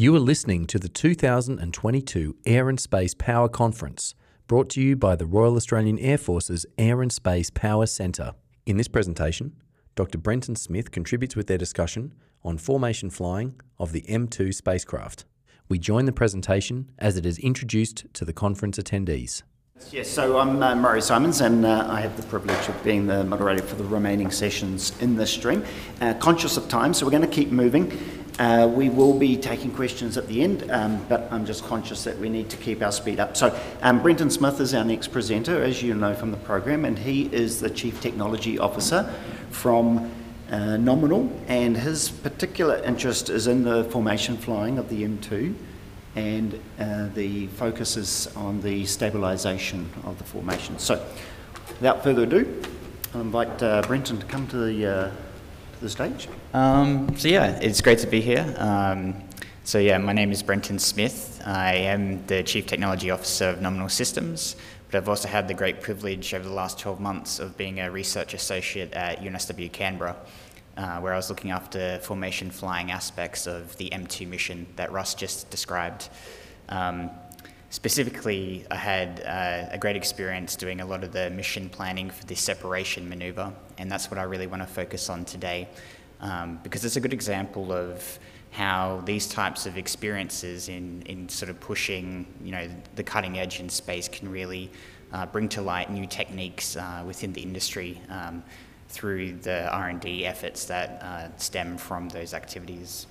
You are listening to the 2022 Air and Space Power Conference, brought to you by the Royal Australian Air Force's Air and Space Power Centre. In this presentation, Dr. Brenton Smith contributes with their discussion on formation flying of the M2 spacecraft. We join the presentation as it is introduced to the conference attendees. Yes, so I'm uh, Murray Simons, and uh, I have the privilege of being the moderator for the remaining sessions in this stream. Uh, conscious of time, so we're going to keep moving. Uh, we will be taking questions at the end, um, but I'm just conscious that we need to keep our speed up. So, um, Brenton Smith is our next presenter, as you know from the program, and he is the Chief Technology Officer from uh, Nominal, and his particular interest is in the formation flying of the M2 and uh, the focus is on the stabilisation of the formation. So, without further ado, I'll invite uh, Brenton to come to the, uh, the stage. Um, so yeah, it's great to be here. Um, so yeah, my name is Brenton Smith. I am the Chief Technology Officer of Nominal Systems, but I've also had the great privilege over the last 12 months of being a research associate at UNSW Canberra uh, where I was looking after formation flying aspects of the M2 mission that Russ just described. Um, specifically, I had uh, a great experience doing a lot of the mission planning for this separation maneuver, and that's what I really want to focus on today, um, because it's a good example of how these types of experiences in, in sort of pushing you know the cutting edge in space can really uh, bring to light new techniques uh, within the industry um, through the R&D efforts that uh, stem from those activities.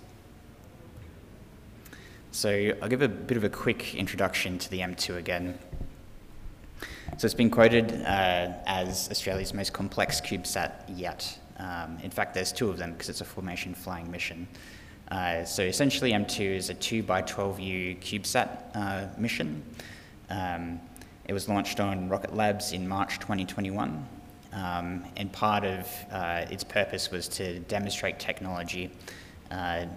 So I'll give a bit of a quick introduction to the M2 again. So it's been quoted uh, as Australia's most complex CubeSat yet. Um, in fact, there's two of them because it's a formation flying mission. Uh, so essentially, M2 is a 2 by 12U CubeSat uh, mission. Um, it was launched on Rocket Labs in March 2021 um, and part of uh, its purpose was to demonstrate technology, uh,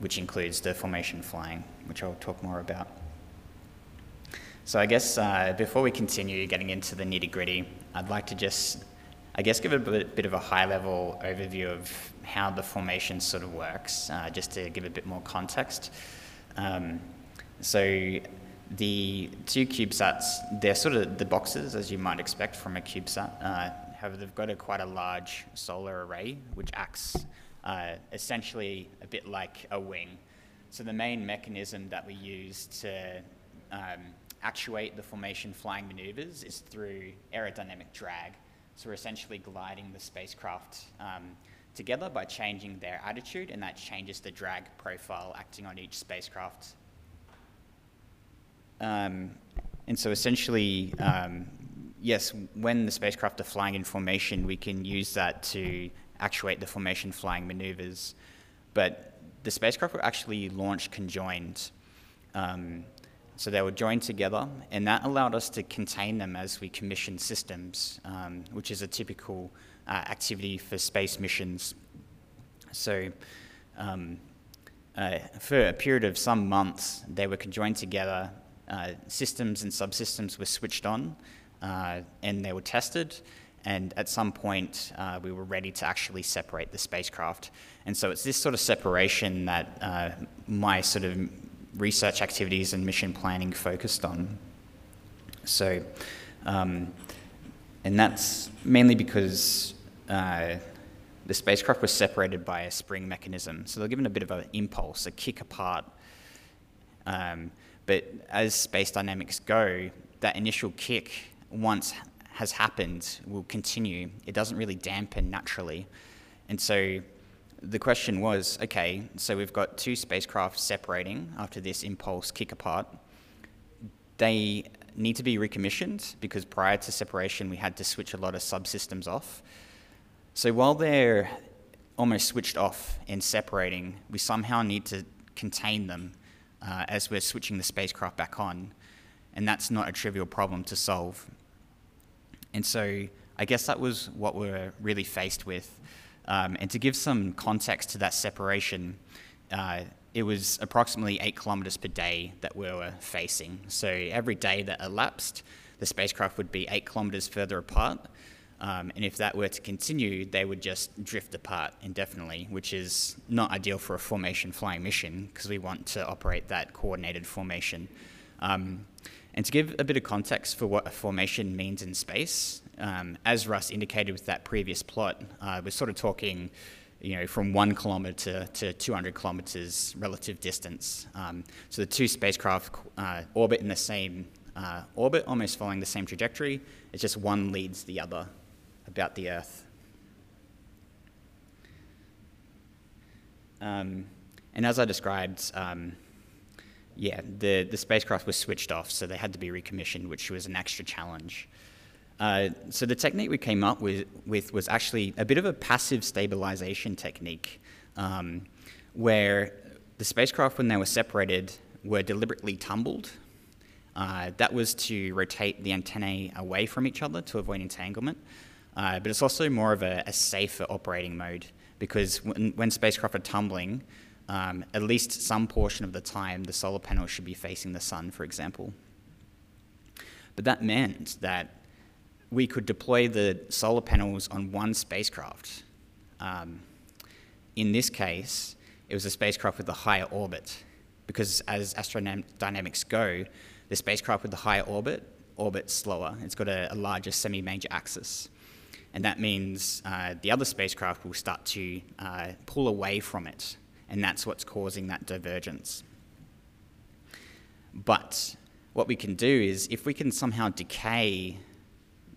which includes the formation flying, which I'll talk more about. So I guess uh, before we continue getting into the nitty gritty, I'd like to just, I guess, give a bit, of a high level overview of how the formation sort of works, uh, just to give a bit more context. Um, so the two CubeSats, they're sort of the boxes, as you might expect from a CubeSat. Uh, However, they've got a quite a large solar array, which acts uh, essentially a bit like a wing. So the main mechanism that we use to um, actuate the formation flying maneuvers is through aerodynamic drag. So we're essentially gliding the spacecraft um, together by changing their attitude, and that changes the drag profile acting on each spacecraft. Um, and so essentially, um, yes, when the spacecraft are flying in formation, we can use that to actuate the formation flying maneuvers. But the spacecraft were actually launched conjoined. Um, so they were joined together, and that allowed us to contain them as we commissioned systems, um, which is a typical uh, activity for space missions. So um, uh, for a period of some months, they were conjoined together. Uh, systems and subsystems were switched on, uh, and they were tested. And at some point, uh, we were ready to actually separate the spacecraft. And so it's this sort of separation that uh, my sort of research activities and mission planning focused on. So, um, and that's mainly because uh, the spacecraft was separated by a spring mechanism. So they're given a bit of an impulse, a kick apart. Um, but as space dynamics go, that initial kick once has happened will continue. It doesn't really dampen naturally. And so the question was okay, so we've got two spacecraft separating after this impulse kick apart. They need to be recommissioned because prior to separation, we had to switch a lot of subsystems off. So while they're almost switched off and separating, we somehow need to contain them uh, as we're switching the spacecraft back on. And that's not a trivial problem to solve. And so I guess that was what we're really faced with. Um, and to give some context to that separation, uh, it was approximately eight kilometers per day that we were facing. So every day that elapsed, the spacecraft would be eight kilometers further apart. Um, and if that were to continue, they would just drift apart indefinitely, which is not ideal for a formation flying mission because we want to operate that coordinated formation. Um, and to give a bit of context for what a formation means in space, um, as Russ indicated with that previous plot, uh, we're sort of talking you know, from one kilometer to 200 kilometers relative distance. Um, so the two spacecraft uh, orbit in the same uh, orbit, almost following the same trajectory. It's just one leads the other about the Earth. Um, and as I described, um, yeah, the, the spacecraft was switched off, so they had to be recommissioned, which was an extra challenge. Uh, so the technique we came up with, with, was actually a bit of a passive stabilization technique, um, where the spacecraft, when they were separated, were deliberately tumbled. Uh, that was to rotate the antennae away from each other to avoid entanglement. Uh, but it's also more of a, a safer operating mode because when, when spacecraft are tumbling, um, at least some portion of the time, the solar panels should be facing the sun, for example. But that meant that we could deploy the solar panels on one spacecraft. Um, in this case, it was a spacecraft with a higher orbit, because as astrodynamics go, the spacecraft with the higher orbit orbits slower. It's got a, a larger semi-major axis. And that means uh, the other spacecraft will start to uh, pull away from it, and that's what's causing that divergence. But what we can do is, if we can somehow decay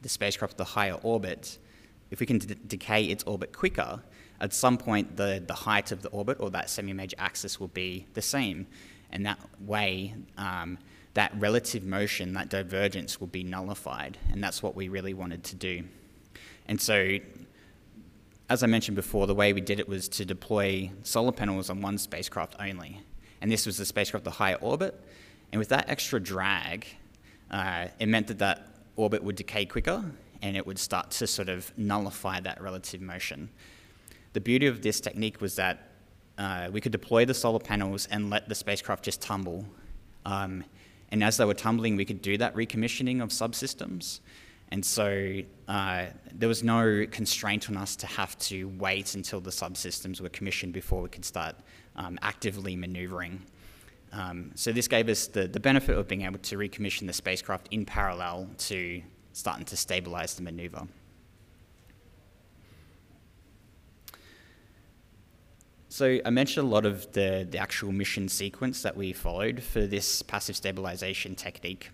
the spacecraft to the higher orbit, if we can decay its orbit quicker, at some point the, the height of the orbit or that semi-major axis will be the same. And that way, um, that relative motion, that divergence will be nullified. And that's what we really wanted to do. And so, as I mentioned before, the way we did it was to deploy solar panels on one spacecraft only. And this was the spacecraft, the higher orbit. And with that extra drag, uh, it meant that that orbit would decay quicker and it would start to sort of nullify that relative motion. The beauty of this technique was that uh, we could deploy the solar panels and let the spacecraft just tumble. Um, and as they were tumbling, we could do that recommissioning of subsystems. And so uh, there was no constraint on us to have to wait until the subsystems were commissioned before we could start um, actively maneuvering. Um, so this gave us the, the benefit of being able to recommission the spacecraft in parallel to starting to stabilize the maneuver. So I mentioned a lot of the, the actual mission sequence that we followed for this passive stabilization technique.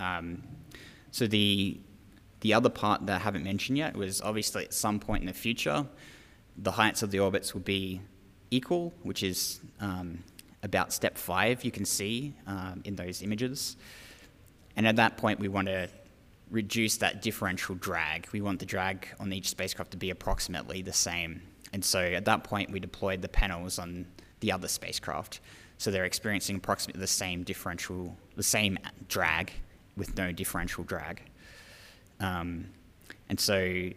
Um, so the the other part that I haven't mentioned yet was obviously at some point in the future, the heights of the orbits will be equal, which is um, about step five, you can see um, in those images. And at that point, we want to reduce that differential drag. We want the drag on each spacecraft to be approximately the same. And so at that point, we deployed the panels on the other spacecraft. So they're experiencing approximately the same differential, the same drag with no differential drag. Um, and so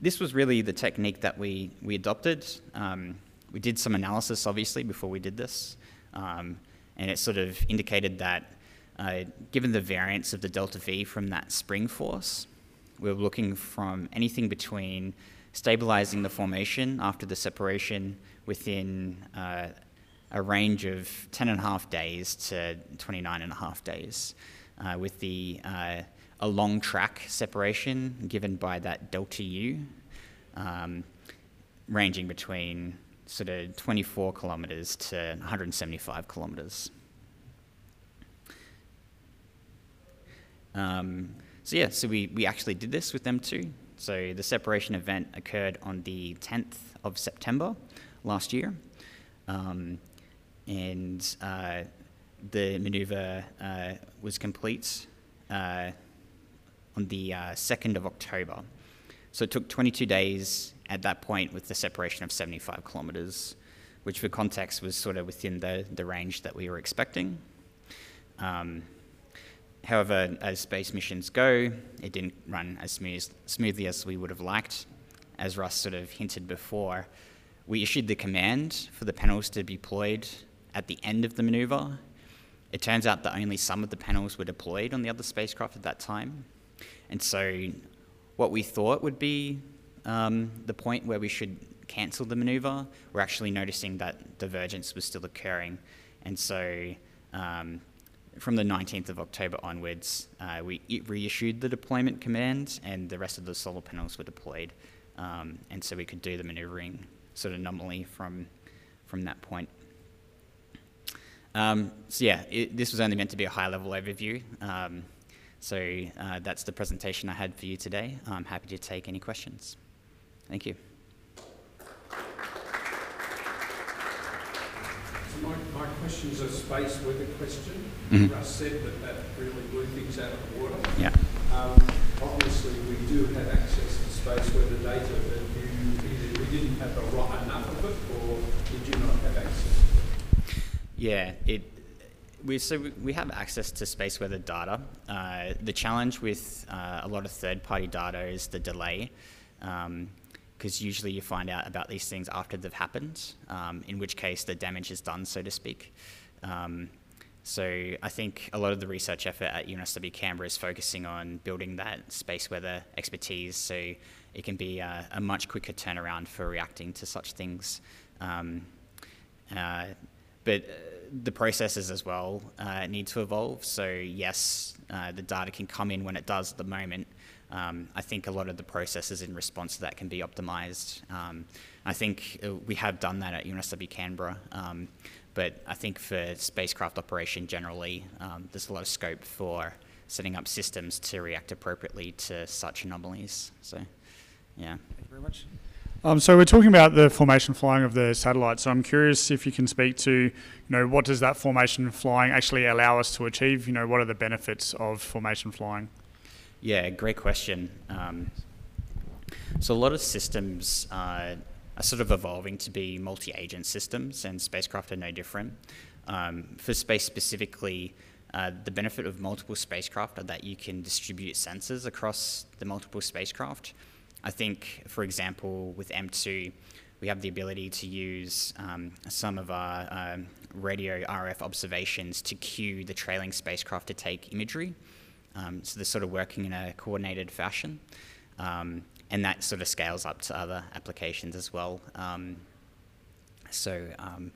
this was really the technique that we, we adopted. Um, we did some analysis, obviously, before we did this. Um, and it sort of indicated that uh, given the variance of the delta V from that spring force, we we're looking from anything between stabilizing the formation after the separation within uh, a range of 10 and a half days to 29 and a half days, uh, with the uh, a long track separation given by that delta V, um, ranging between sort of 24 kilometers to 175 kilometers. Um, so yeah, so we, we actually did this with M2. So the separation event occurred on the 10th of September last year. Um, and uh, the maneuver uh, was complete uh, on the 2nd uh, of October. So it took 22 days at that point with the separation of 75 kilometres, which for context was sort of within the, the range that we were expecting. Um, however, as space missions go, it didn't run as smooth, smoothly as we would have liked. As Russ sort of hinted before, we issued the command for the panels to be deployed at the end of the maneuver. It turns out that only some of the panels were deployed on the other spacecraft at that time. And so what we thought would be um, the point where we should cancel the maneuver, we're actually noticing that divergence was still occurring. And so um, from the 19th of October onwards, uh, we reissued the deployment command and the rest of the solar panels were deployed. Um, and so we could do the maneuvering sort of nominally from, from that point. Um, so yeah, it, this was only meant to be a high-level overview. Um, so uh, that's the presentation I had for you today. I'm happy to take any questions. Thank you. So my, my question is a space weather question. Mm-hmm. Russ said that that really blew things out of the water. Yeah. Um, obviously, we do have access to space weather data, but you either we didn't have the right enough of it, or did you not have access? Yeah, it. We, so we have access to space weather data. Uh, the challenge with uh, a lot of third-party data is the delay, because um, usually you find out about these things after they've happened, um, in which case the damage is done, so to speak. Um, so I think a lot of the research effort at UNSW Canberra is focusing on building that space weather expertise, so it can be a, a much quicker turnaround for reacting to such things. Um, uh, but uh, the processes as well uh, need to evolve. So yes, uh, the data can come in when it does at the moment. Um, I think a lot of the processes in response to that can be optimized. Um, I think uh, we have done that at UNSW Canberra, um, but I think for spacecraft operation generally, um, there's a lot of scope for setting up systems to react appropriately to such anomalies. So, yeah. Thank you very much. Um, so we're talking about the formation flying of the satellite. So I'm curious if you can speak to, you know, what does that formation flying actually allow us to achieve? You know, what are the benefits of formation flying? Yeah, great question. Um, so a lot of systems uh, are sort of evolving to be multi-agent systems, and spacecraft are no different. Um, for space specifically, uh, the benefit of multiple spacecraft are that you can distribute sensors across the multiple spacecraft. I think, for example, with M2, we have the ability to use um, some of our um, radio RF observations to cue the trailing spacecraft to take imagery. Um, so they're sort of working in a coordinated fashion. Um, and that sort of scales up to other applications as well. Um, so, um,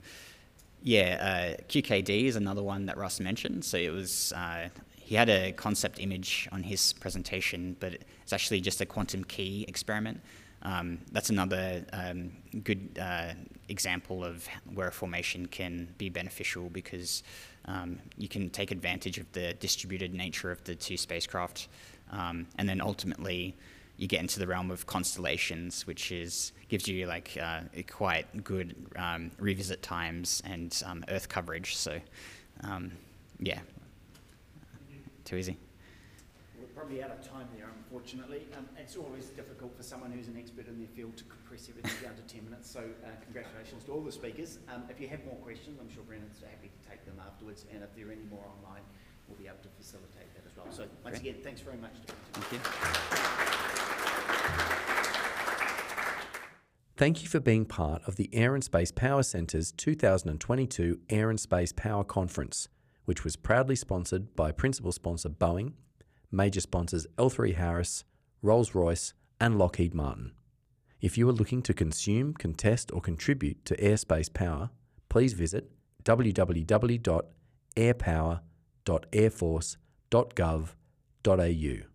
yeah, uh, QKD is another one that Russ mentioned. So it was uh, he had a concept image on his presentation, but it's actually just a quantum key experiment. Um, that's another um, good uh, example of where a formation can be beneficial because um, you can take advantage of the distributed nature of the two spacecraft, um, and then ultimately you get into the realm of constellations, which is gives you like uh, quite good um, revisit times and um, Earth coverage. So, yeah, too easy. We're probably out of time there, unfortunately. Um, it's always difficult for someone who's an expert in their field to compress everything down to 10 minutes, so uh, congratulations to all the speakers. Um, if you have more questions, I'm sure Brendan's happy to take them afterwards, and if there are any more online, we'll be able to facilitate that as well. So once Great. again, thanks very much. Thank you. Thank you for being part of the Air and Space Power Centre's 2022 Air and Space Power Conference which was proudly sponsored by principal sponsor Boeing, major sponsors L3 Harris, Rolls Royce, and Lockheed Martin. If you are looking to consume, contest, or contribute to airspace power, please visit www.airpower.airforce.gov.au.